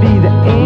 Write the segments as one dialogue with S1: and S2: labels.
S1: be the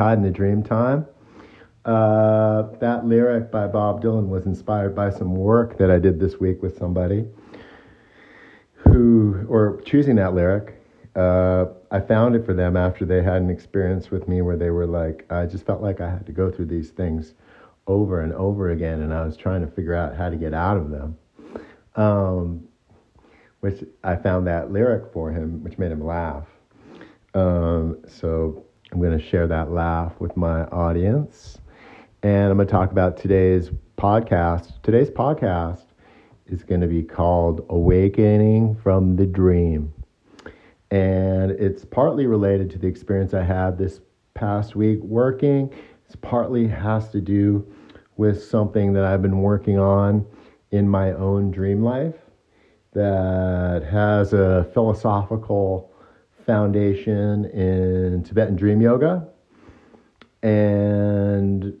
S2: Tide in the Dream Time. Uh, that lyric by Bob Dylan was inspired by some work that I did this week with somebody who, or choosing that lyric. Uh, I found it for them after they had an experience with me where they were like, I just felt like I had to go through these things over and over again, and I was trying to figure out how to get out of them. Um, which I found that lyric for him, which made him laugh. Um, so I'm going to share that laugh with my audience. And I'm going to talk about today's podcast. Today's podcast is going to be called Awakening from the Dream. And it's partly related to the experience I had this past week working. It's partly has to do with something that I've been working on in my own dream life that has a philosophical foundation in Tibetan Dream Yoga and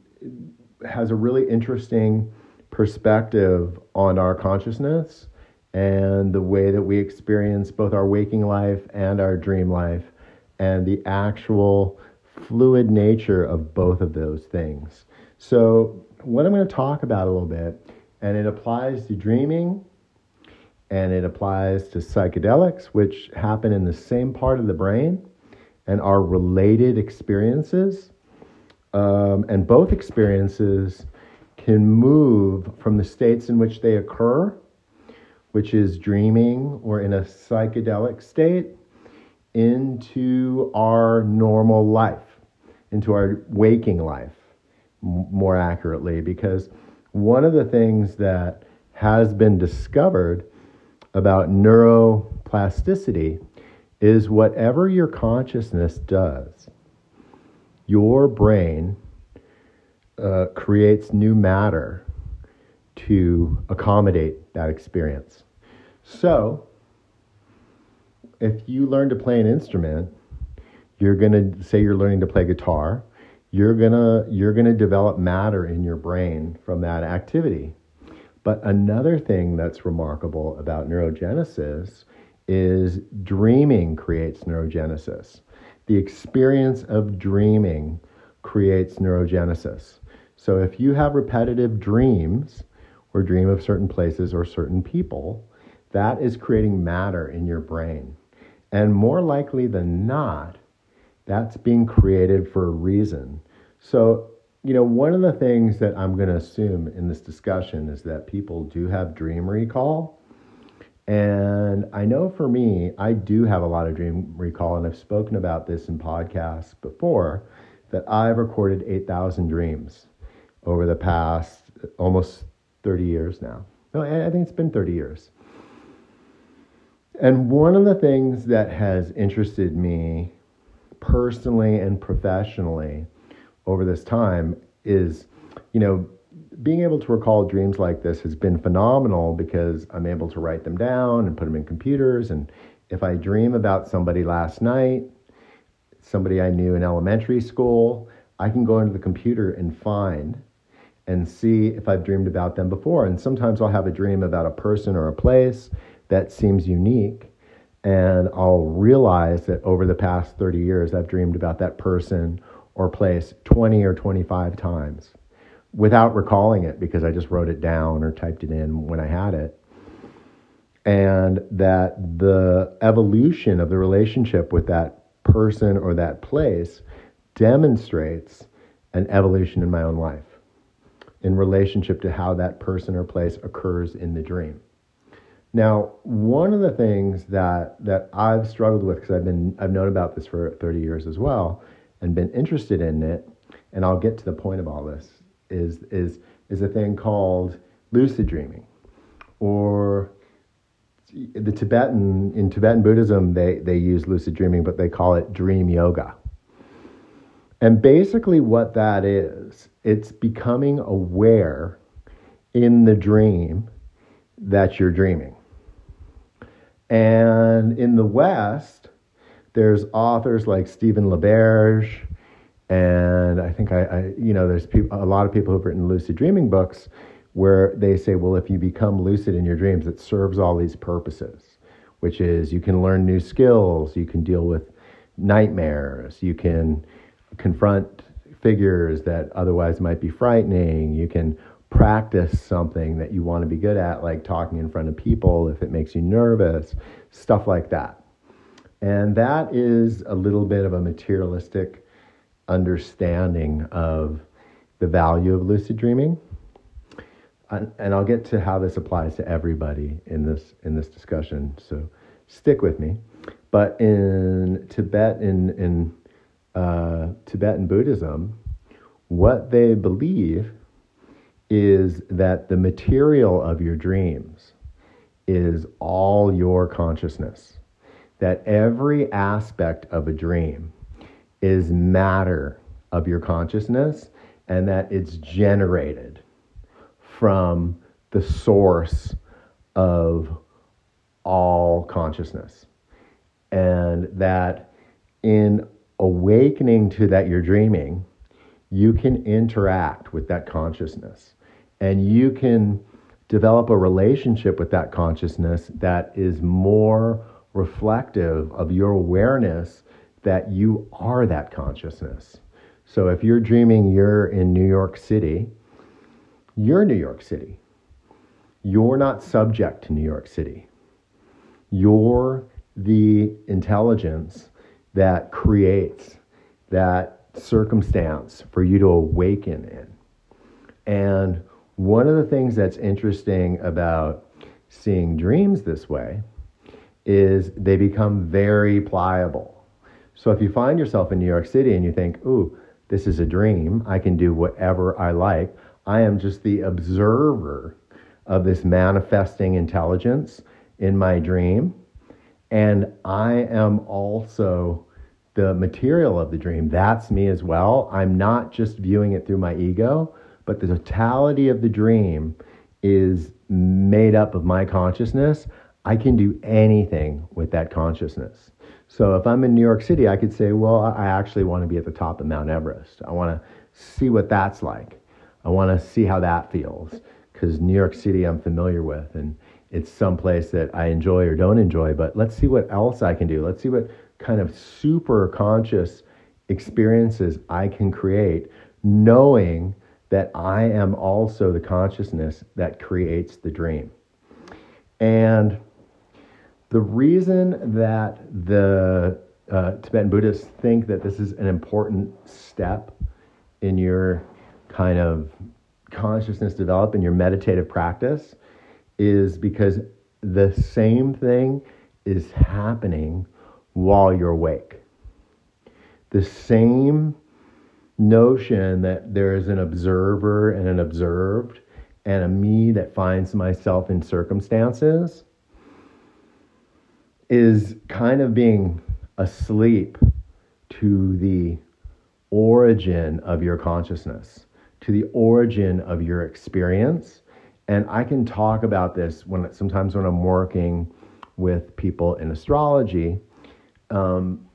S2: has a really interesting perspective on our consciousness and the way that we experience both our waking life and our dream life and the actual fluid nature of both of those things. So, what I'm going to talk about a little bit, and it applies to dreaming and it applies to psychedelics, which happen in the same part of the brain and are related experiences. Um, and both experiences can move from the states in which they occur, which is dreaming or in a psychedelic state, into our normal life, into our waking life, m- more accurately, because one of the things that has been discovered about neuroplasticity is whatever your consciousness does, your brain uh, creates new matter to accommodate that experience. So, if you learn to play an instrument, you're going to say you're learning to play guitar, you're going to you're going to develop matter in your brain from that activity. But another thing that's remarkable about neurogenesis is dreaming creates neurogenesis. The experience of dreaming creates neurogenesis. So if you have repetitive dreams or dream of certain places or certain people, that is creating matter in your brain. And more likely than not, that's being created for a reason. So you know, one of the things that I'm going to assume in this discussion is that people do have dream recall. And I know for me, I do have a lot of dream recall, and I've spoken about this in podcasts before that I've recorded 8,000 dreams over the past almost 30 years now. No, I think it's been 30 years. And one of the things that has interested me personally and professionally over this time is, you know, being able to recall dreams like this has been phenomenal because I'm able to write them down and put them in computers. And if I dream about somebody last night, somebody I knew in elementary school, I can go into the computer and find and see if I've dreamed about them before. And sometimes I'll have a dream about a person or a place that seems unique. And I'll realize that over the past 30 years, I've dreamed about that person or place 20 or 25 times without recalling it because I just wrote it down or typed it in when I had it. And that the evolution of the relationship with that person or that place demonstrates an evolution in my own life in relationship to how that person or place occurs in the dream. Now, one of the things that that I've struggled with because I've been I've known about this for 30 years as well and been interested in it, and I'll get to the point of all this is is is a thing called lucid dreaming, or the Tibetan in Tibetan Buddhism they they use lucid dreaming, but they call it dream yoga. And basically, what that is, it's becoming aware in the dream that you're dreaming. And in the West, there's authors like Stephen LaBerge, and I think I, I you know, there's a lot of people who've written lucid dreaming books where they say, well, if you become lucid in your dreams, it serves all these purposes, which is you can learn new skills, you can deal with nightmares, you can confront figures that otherwise might be frightening, you can practice something that you want to be good at, like talking in front of people if it makes you nervous, stuff like that. And that is a little bit of a materialistic understanding of the value of lucid dreaming. And I'll get to how this applies to everybody in this in this discussion. So stick with me. But in Tibet, in in uh, Tibetan Buddhism, what they believe is that the material of your dreams is all your consciousness. That every aspect of a dream is matter of your consciousness and that it's generated from the source of all consciousness. And that in awakening to that you're dreaming, you can interact with that consciousness and you can develop a relationship with that consciousness that is more reflective of your awareness that you are that consciousness. So if you're dreaming you're in New York City, you're New York City. You're not subject to New York City. You're the intelligence that creates that circumstance for you to awaken in. And one of the things that's interesting about seeing dreams this way is they become very pliable. So if you find yourself in New York City and you think, ooh, this is a dream, I can do whatever I like, I am just the observer of this manifesting intelligence in my dream. And I am also the material of the dream. That's me as well. I'm not just viewing it through my ego, but the totality of the dream is made up of my consciousness, I can do anything with that consciousness. So if I'm in New York City, I could say, well, I actually want to be at the top of Mount Everest. I want to see what that's like. I want to see how that feels because New York City I'm familiar with and it's someplace that I enjoy or don't enjoy, but let's see what else I can do. Let's see what kind of super conscious experiences I can create knowing that I am also the consciousness that creates the dream. And the reason that the uh, Tibetan Buddhists think that this is an important step in your kind of consciousness develop in your meditative practice is because the same thing is happening while you're awake. The same notion that there is an observer and an observed and a me that finds myself in circumstances is kind of being asleep to the origin of your consciousness, to the origin of your experience. And I can talk about this when sometimes when I'm working with people in astrology. Um,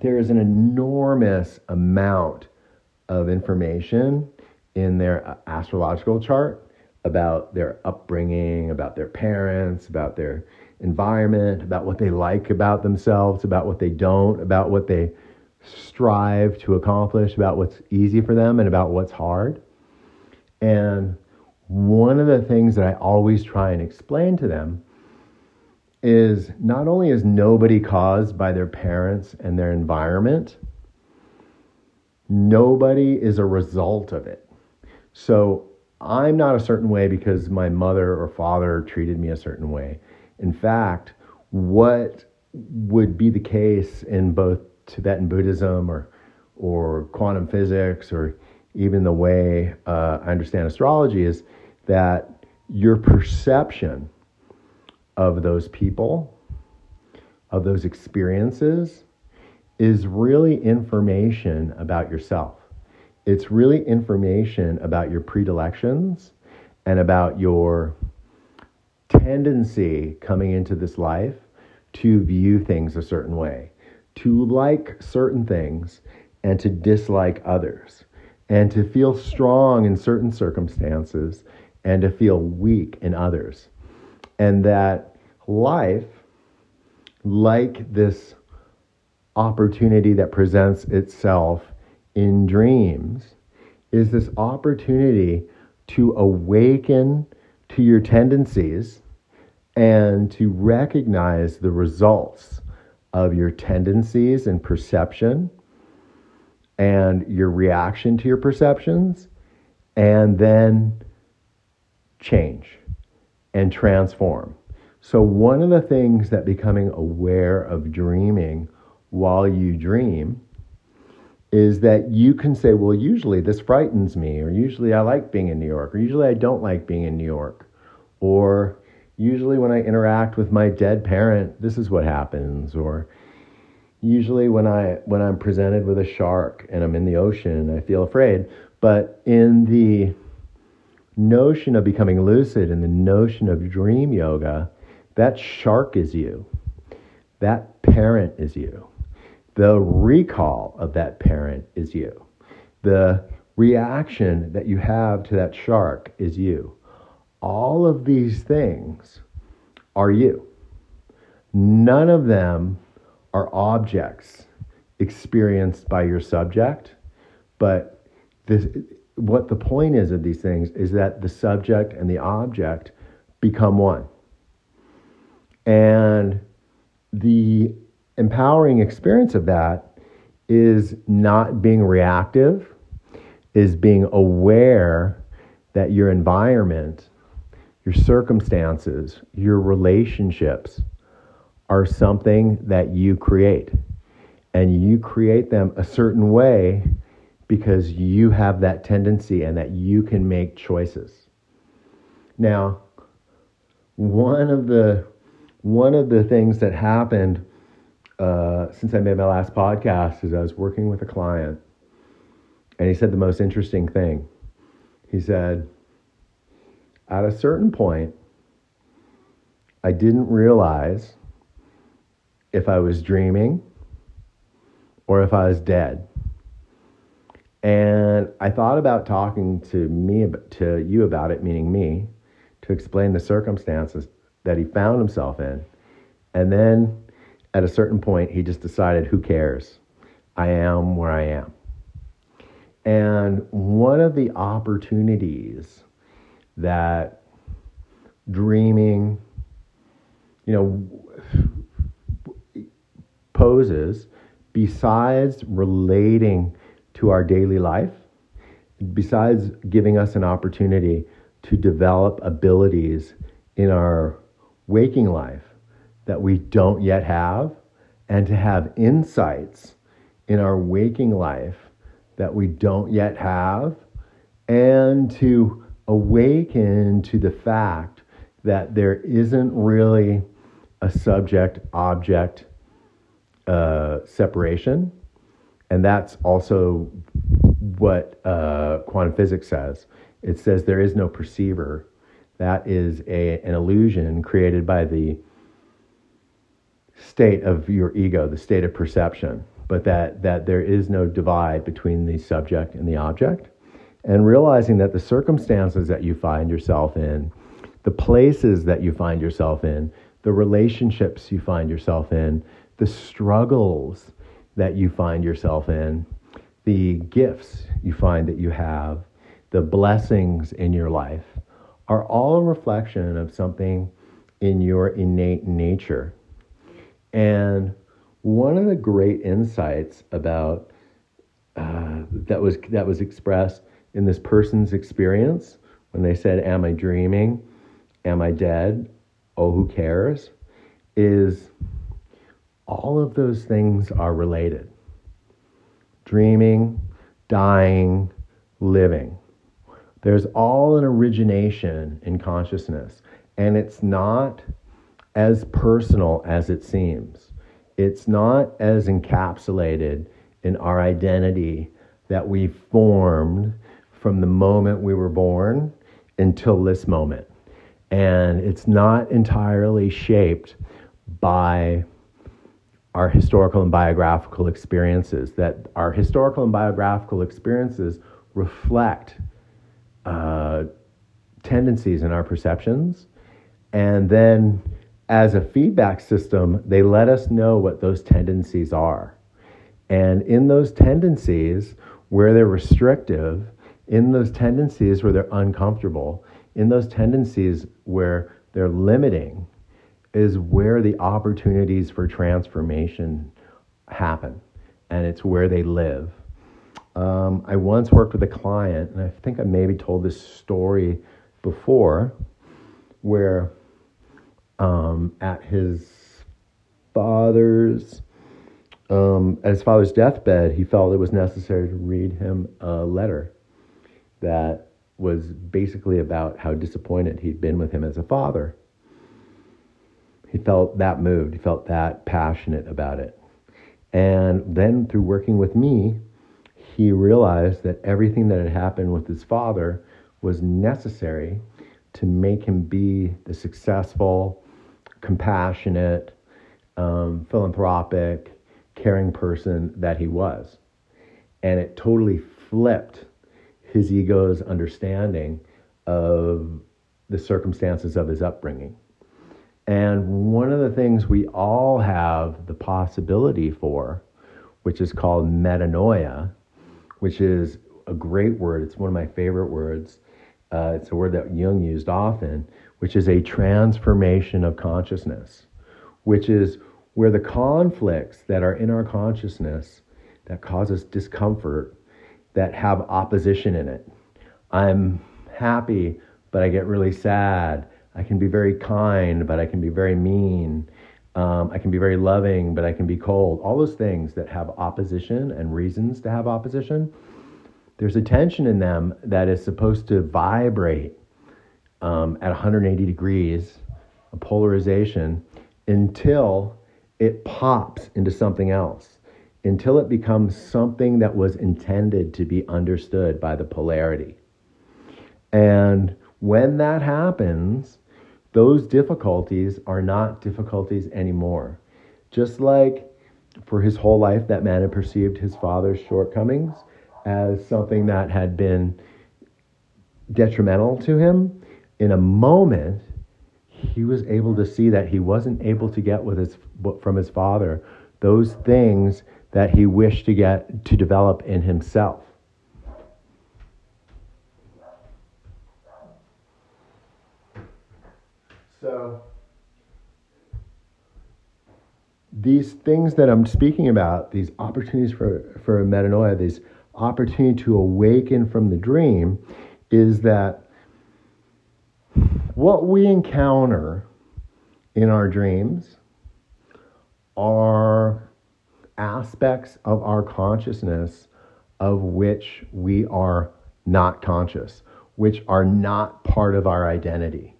S2: there is an enormous amount of information in their uh, astrological chart about their upbringing, about their parents, about their environment, about what they like about themselves, about what they don't, about what they strive to accomplish, about what's easy for them, and about what's hard. And one of the things that I always try and explain to them is not only is nobody caused by their parents and their environment, nobody is a result of it. So I'm not a certain way because my mother or father treated me a certain way. In fact, what would be the case in both Tibetan Buddhism or or quantum physics or even the way uh, I understand astrology is that your perception of those people, of those experiences, is really information about yourself. It's really information about your predilections and about your tendency coming into this life to view things a certain way, to like certain things and to dislike others, and to feel strong in certain circumstances and to feel weak in others. And that life, like this opportunity that presents itself in dreams, is this opportunity to awaken to your tendencies and to recognize the results of your tendencies and perception and your reaction to your perceptions, and then change and transform. So, one of the things that becoming aware of dreaming while you dream is that you can say, well, usually this frightens me, or usually I like being in New York, or usually I don't like being in New York, or usually when I interact with my dead parent, this is what happens, or usually when I when I'm presented with a shark and I'm in the ocean, I feel afraid. But in the notion of becoming lucid and the notion of dream yoga, that shark is you. That parent is you. The recall of that parent is you. The reaction that you have to that shark is you. All of these things are you. None of them are objects experienced by your subject, but this, what the point is of these things is that the subject and the object become one. And the empowering experience of that is not being reactive, is being aware that your environment, your circumstances, your relationships, are something that you create. And you create them a certain way because you have that tendency and that you can make choices. Now, one of the one of the things that happened uh, since I made my last podcast is I was working with a client, and he said the most interesting thing. He said, at a certain point, I didn't realize if I was dreaming or if I was dead. And I thought about talking to me to you about it, meaning me, to explain the circumstances that he found himself in. And then at a certain point, he just decided, who cares? I am where I am. And one of the opportunities that dreaming, you know, poses besides relating to our daily life, besides giving us an opportunity to develop abilities in our waking life that we don't yet have, and to have insights in our waking life that we don't yet have, and to awaken to the fact that there isn't really a subject object uh, separation. And that's also what uh, quantum physics says. It says there is no perceiver. That is a, an illusion created by the state of your ego, the state of perception, but that, that there is no divide between the subject and the object. And realizing that the circumstances that you find yourself in, the places that you find yourself in, the relationships you find yourself in, the struggles that you find yourself in, the gifts you find that you have, the blessings in your life are all a reflection of something in your innate nature. And one of the great insights about uh, that was that was expressed in this person's experience when they said, "Am I dreaming? Am I dead? Oh, who cares?" Is all of those things are related. Dreaming, dying, living. There's all an origination in consciousness, and it's not as personal as it seems. It's not as encapsulated in our identity that we formed from the moment we were born until this moment. And it's not entirely shaped by our historical and biographical experiences, that our historical and biographical experiences reflect uh, tendencies in our perceptions. And then, as a feedback system, they let us know what those tendencies are. And in those tendencies, where they're restrictive, in those tendencies where they're uncomfortable, in those tendencies where they're limiting, is where the opportunities for transformation happen. And it's where they live. Um, I once worked with a client, and I think I maybe told this story before, where um, at his father's um, at his father's deathbed, he felt it was necessary to read him a letter that was basically about how disappointed he'd been with him as a father. He felt that moved, he felt that passionate about it. And then through working with me, he realized that everything that had happened with his father was necessary to make him be the successful, compassionate, um, philanthropic, caring person that he was. And it totally flipped his ego's understanding of the circumstances of his upbringing. And one of the things we all have the possibility for, which is called metanoia, which is a great word. It's one of my favorite words. Uh, it's a word that Jung used often, which is a transformation of consciousness, which is where the conflicts that are in our consciousness that cause us discomfort, that have opposition in it. I'm happy, but I get really sad. I can be very kind, but I can be very mean. Um, I can be very loving, but I can be cold. All those things that have opposition and reasons to have opposition, there's a tension in them that is supposed to vibrate um, at 180 degrees, a polarization, until it pops into something else until it becomes something that was intended to be understood by the polarity. And when that happens, those difficulties are not difficulties anymore. Just like for his whole life, that man had perceived his father's shortcomings as something that had been detrimental to him, in a moment, he was able to see that he wasn't able to get with his from his father those things that he wished to get to develop in himself. So these things that I'm speaking about, these opportunities for, for metanoia, these opportunity to awaken from the dream, is that what we encounter in our dreams are aspects of our consciousness of which we are not conscious, which are not part of our identity.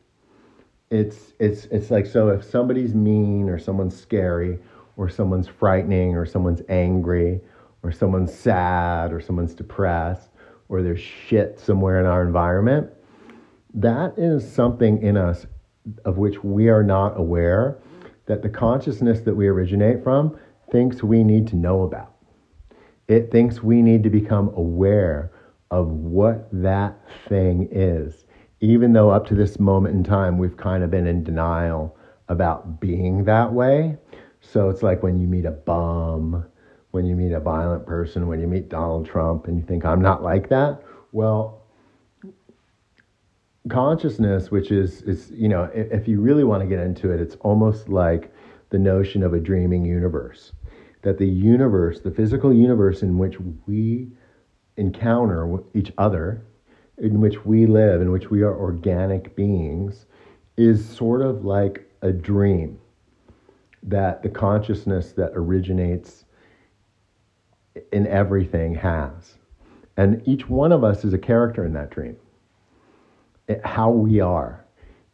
S2: It's, it's, it's like so if somebody's mean or someone's scary or someone's frightening or someone's angry or someone's sad or someone's depressed or there's shit somewhere in our environment, that is something in us of which we are not aware that the consciousness that we originate from thinks we need to know about. It thinks we need to become aware of what that thing is, even though up to this moment in time we've kind of been in denial about being that way. So it's like when you meet a bum, when you meet a violent person, when you meet Donald Trump, and you think, I'm not like that. Well, consciousness, which is is you know, if, if you really want to get into it, it's almost like the notion of a dreaming universe. That the universe, the physical universe in which we encounter each other, in which we live, in which we are organic beings, is sort of like a dream that the consciousness that originates in everything has. And each one of us is a character in that dream. It, how we are.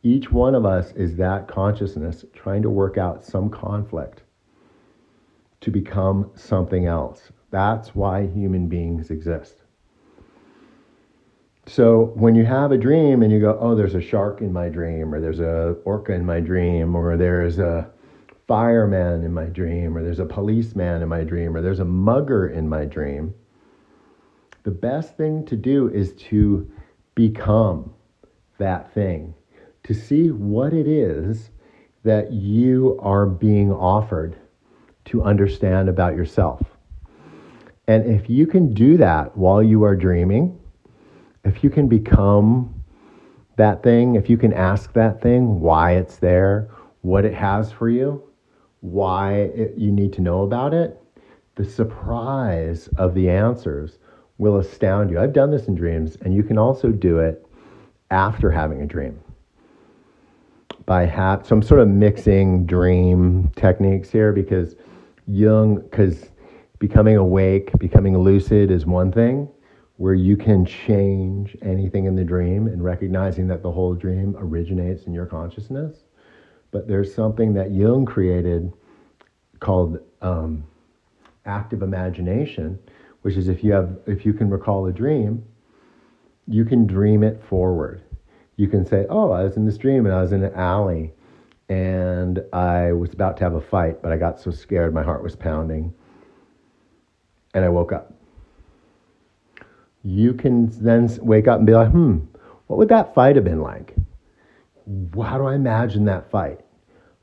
S2: Each one of us is that consciousness trying to work out some conflict to become something else. That's why human beings exist. So when you have a dream and you go, oh, there's a shark in my dream, or there's a orca in my dream, or there's a fireman in my dream, or there's a policeman in my dream, or there's a mugger in my dream, the best thing to do is to become that thing, to see what it is that you are being offered to understand about yourself. And if you can do that while you are dreaming, if you can become that thing, if you can ask that thing why it's there, what it has for you, why it, you need to know about it, the surprise of the answers will astound you. I've done this in dreams, and you can also do it after having a dream. By ha- so I'm sort of mixing dream techniques here because Jung, because becoming awake, becoming lucid is one thing where you can change anything in the dream and recognizing that the whole dream originates in your consciousness. But there's something that Jung created called um, active imagination, which is if you have if you can recall a dream, you can dream it forward. You can say, "Oh, I was in this dream and I was in an alley, and I was about to have a fight, but I got so scared, my heart was pounding, and I woke up." You can then wake up and be like, "Hmm, what would that fight have been like? How do I imagine that fight?"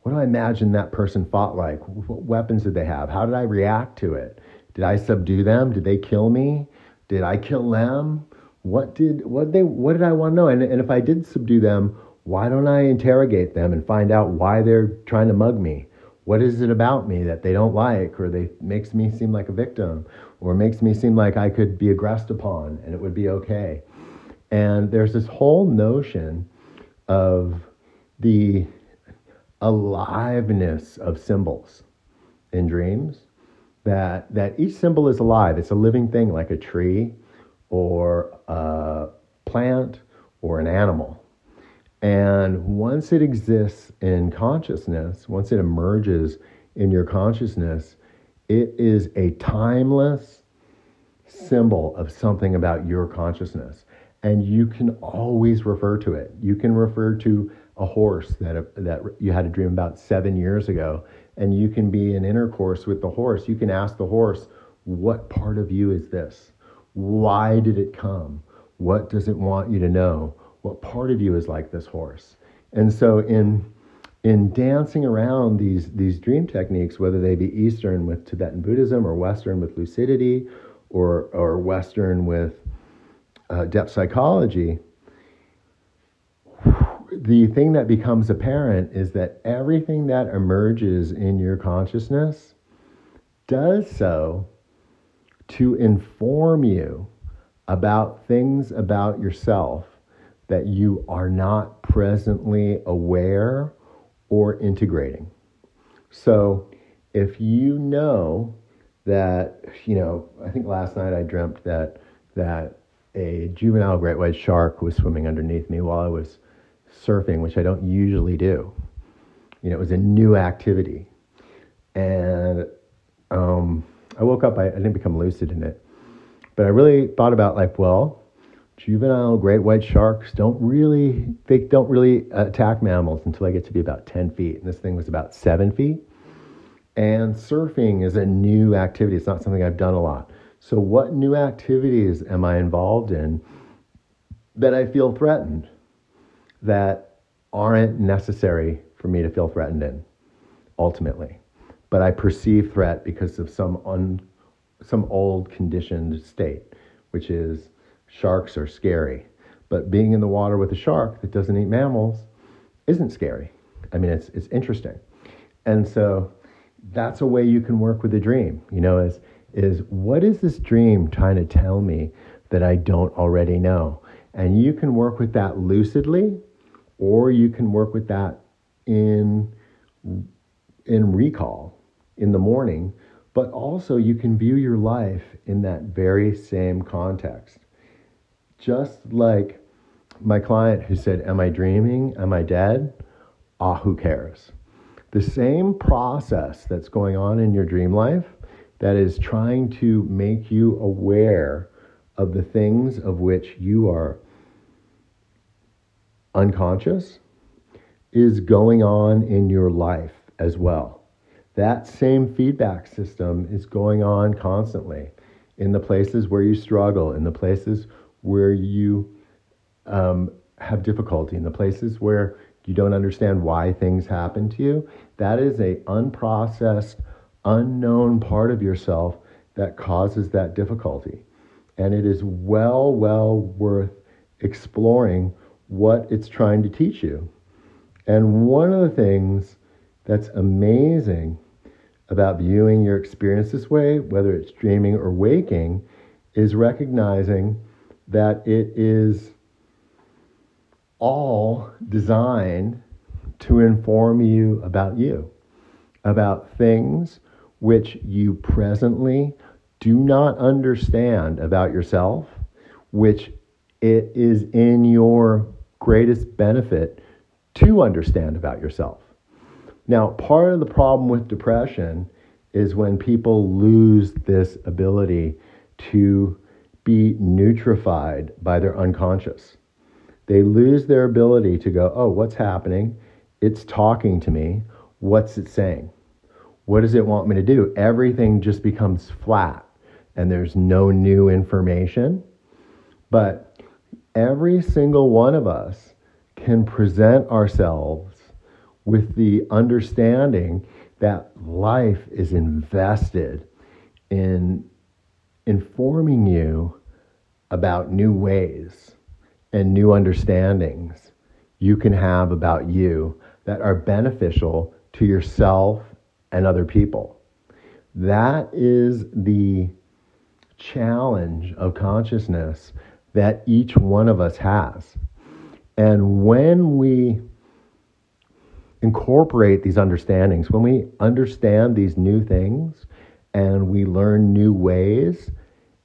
S2: what do I imagine that person fought like? What weapons did they have? How did I react to it? Did I subdue them? Did they kill me? Did I kill them? What did what they what did I want to know? And, and if I did subdue them, why don't I interrogate them and find out why they're trying to mug me? What is it about me that they don't like or they makes me seem like a victim or makes me seem like I could be aggressed upon and it would be okay? And there's this whole notion of the aliveness of symbols in dreams that that each symbol is alive it's a living thing like a tree or a plant or an animal and once it exists in consciousness once it emerges in your consciousness it is a timeless symbol of something about your consciousness and you can always refer to it you can refer to a horse that that you had a dream about seven years ago, and you can be in intercourse with the horse. You can ask the horse, "What part of you is this? Why did it come? What does it want you to know? What part of you is like this horse?" And so in in dancing around these these dream techniques, whether they be Eastern with Tibetan Buddhism or Western with lucidity, or or Western with uh, depth psychology the thing that becomes apparent is that everything that emerges in your consciousness does so to inform you about things about yourself that you are not presently aware or integrating. So if you know that, you know, I think last night I dreamt that that a juvenile great white shark was swimming underneath me while I was surfing, which I don't usually do. You know, it was a new activity. And um, I woke up, I, I didn't become lucid in it. But I really thought about, like, well, juvenile great white sharks don't really they don't really attack mammals until they get to be about 10 feet. And this thing was about 7 feet. And surfing is a new activity. It's not something i've done a lot. So what new activities am i involved in that i feel threatened that aren't necessary for me to feel threatened in, ultimately. But I perceive threat because of some un, some old conditioned state, which is sharks are scary. But being in the water with a shark that doesn't eat mammals isn't scary. I mean, it's, it's interesting. And so that's a way you can work with a dream, you know, is, is what is this dream trying to tell me that I don't already know? And you can work with that lucidly, or you can work with that in, in recall in the morning, but also you can view your life in that very same context. Just like my client who said, Am I dreaming? Am I dead? Ah, who cares? The same process that's going on in your dream life that is trying to make you aware of the things of which you are unconscious is going on in your life as well. That same feedback system is going on constantly in the places where you struggle, in the places where you um, have difficulty, in the places where you don't understand why things happen to you. That is a unprocessed, unknown part of yourself that causes that difficulty. And it is well, well worth exploring what it's trying to teach you. And one of the things that's amazing about viewing your experience this way, whether it's dreaming or waking, is recognizing that it is all designed to inform you about you, about things which you presently do not understand about yourself, which it is in your greatest benefit to understand about yourself. Now, part of the problem with depression is when people lose this ability to be nutrified by their unconscious. They lose their ability to go, oh, what's happening? It's talking to me. What's it saying? What does it want me to do? Everything just becomes flat and there's no new information. But every single one of us can present ourselves with the understanding that life is invested in informing you about new ways and new understandings you can have about you that are beneficial to yourself and other people. That is the challenge of consciousness that each one of us has. And when we incorporate these understandings, when we understand these new things and we learn new ways,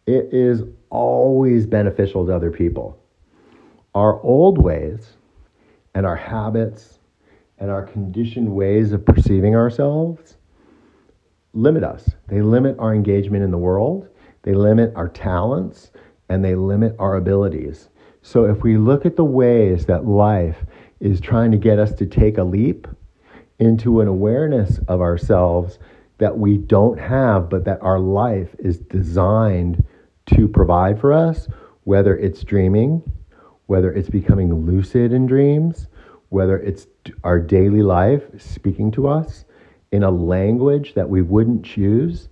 S2: it is always beneficial to other people. Our old ways and our habits and our conditioned ways of perceiving ourselves limit us. They limit our engagement in the world, they limit our talents, and they limit our abilities. So if we look at the ways that life is trying to get us to take a leap into an awareness of ourselves that we don't have, but that our life is designed to provide for us, whether it's dreaming, whether it's becoming lucid in dreams, whether it's our daily life speaking to us in a language that we wouldn't choose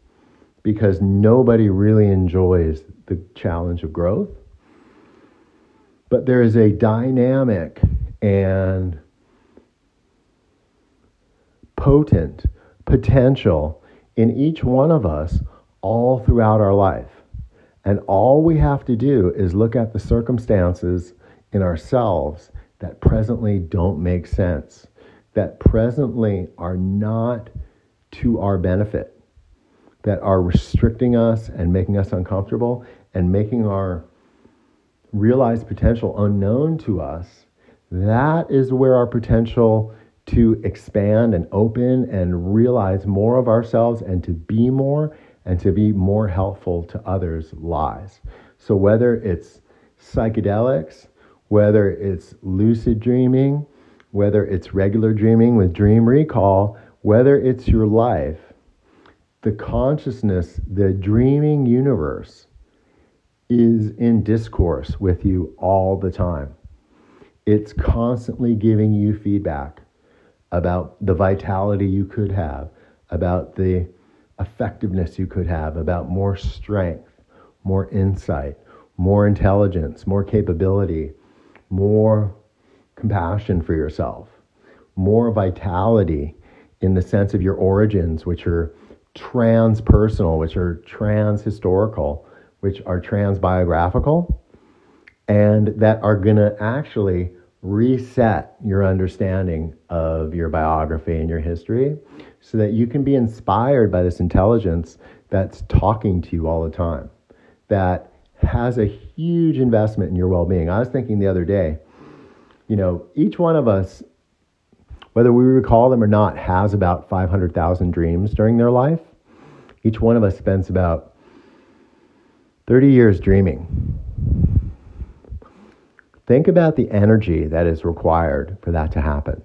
S2: because nobody really enjoys the challenge of growth. But there is a dynamic and potent potential in each one of us all throughout our life. And all we have to do is look at the circumstances in ourselves that presently don't make sense, that presently are not to our benefit, that are restricting us and making us uncomfortable and making our realized potential unknown to us. That is where our potential to expand and open and realize more of ourselves and to be more and to be more helpful to others lies. So, whether it's psychedelics, whether it's lucid dreaming, whether it's regular dreaming with dream recall, whether it's your life, the consciousness, the dreaming universe is in discourse with you all the time. It's constantly giving you feedback about the vitality you could have, about the effectiveness you could have, about more strength, more insight, more intelligence, more capability, more compassion for yourself, more vitality in the sense of your origins, which are transpersonal, which are trans historical, which are trans biographical, and that are going to actually reset your understanding of your biography and your history so that you can be inspired by this intelligence that's talking to you all the time, that has a huge investment in your well being. I was thinking the other day, you know, each one of us, whether we recall them or not, has about 500,000 dreams during their life. Each one of us spends about 30 years dreaming. Think about the energy that is required for that to happen.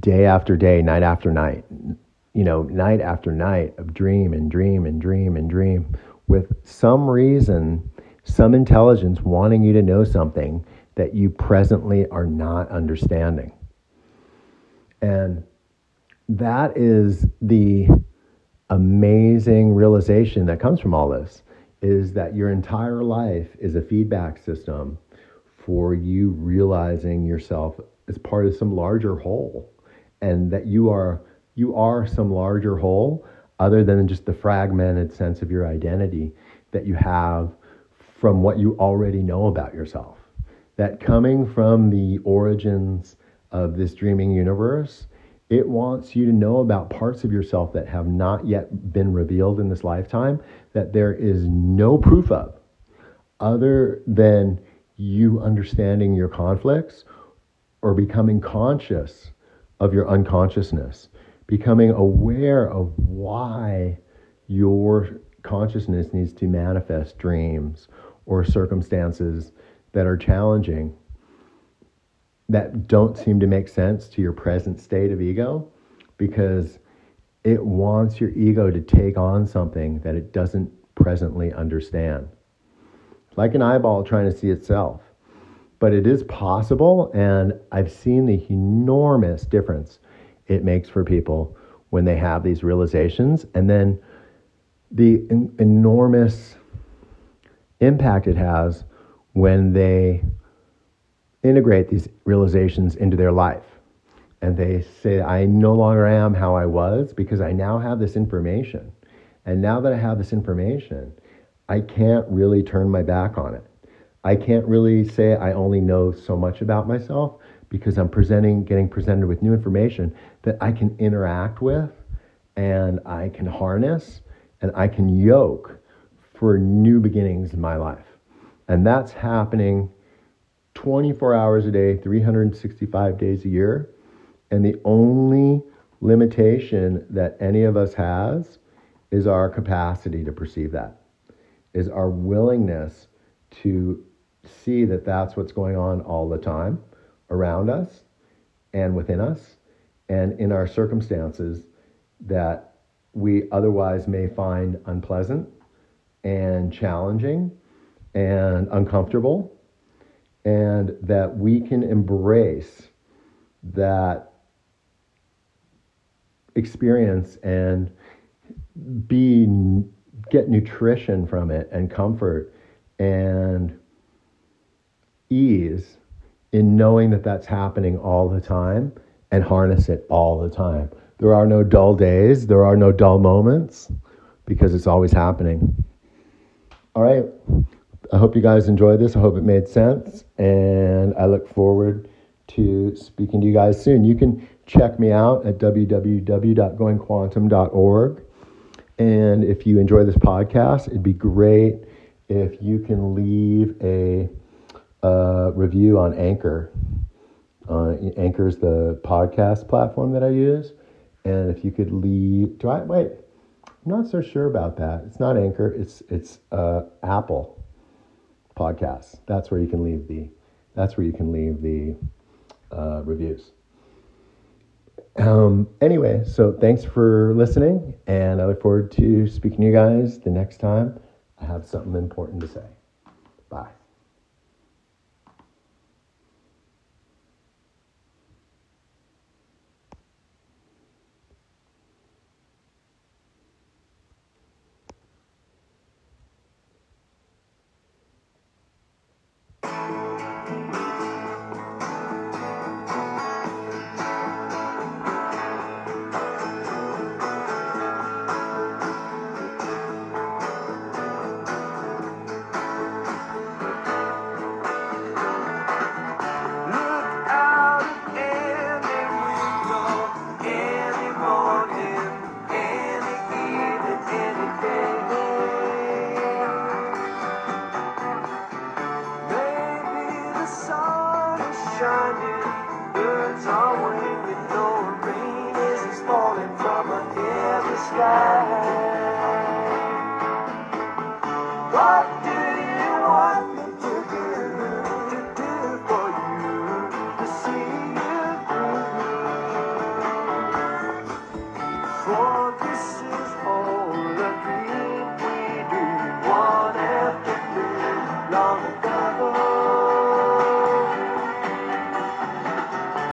S2: Day after day, night after night, you know, night after night of dream and dream and dream and dream with some reason, some intelligence wanting you to know something that you presently are not understanding. And that is the amazing realization that comes from all this is that your entire life is a feedback system for you realizing yourself as part of some larger whole and that you are you are some larger whole other than just the fragmented sense of your identity that you have from what you already know about yourself. That coming from the origins of this dreaming universe, it wants you to know about parts of yourself that have not yet been revealed in this lifetime, that there is no proof of, other than you understanding your conflicts or becoming conscious of your unconsciousness becoming aware of why your consciousness needs to manifest dreams or circumstances that are challenging that don't seem to make sense to your present state of ego because it wants your ego to take on something that it doesn't presently understand. Like an eyeball trying to see itself. But it is possible, and I've seen the enormous difference it makes for people when they have these realizations, and then the en- enormous impact it has when they integrate these realizations into their life. And they say, I no longer am how I was because I now have this information. And now that I have this information, I can't really turn my back on it. I can't really say I only know so much about myself because I'm presenting, getting presented with new information that I can interact with and I can harness and I can yoke for new beginnings in my life. And that's happening 24 hours a day, 365 days a year. And the only limitation that any of us has is our capacity to perceive that, is our willingness to see that that's what's going on all the time around us and within us and in our circumstances that we otherwise may find unpleasant and challenging and uncomfortable, and that we can embrace that experience and be get nutrition from it and comfort and ease in knowing that that's happening all the time and harness it all the time. There are no dull days, there are no dull moments because it's always happening. All right. I hope you guys enjoyed this. I hope it made sense. And I look forward to speaking to you guys soon. You can check me out at www.goingquantum.org. And if you enjoy this podcast, it'd be great if you can leave a uh, review on Anchor. Uh, Anchor is the podcast platform that I use. And if you could leave, do I wait? I'm not so sure about that. It's not Anchor. It's it's uh, Apple Podcasts. That's where you can leave the. That's where you can leave the uh, reviews. Um, anyway, so thanks for listening, and I look forward to speaking to you guys the next time I have something important to say. Bye.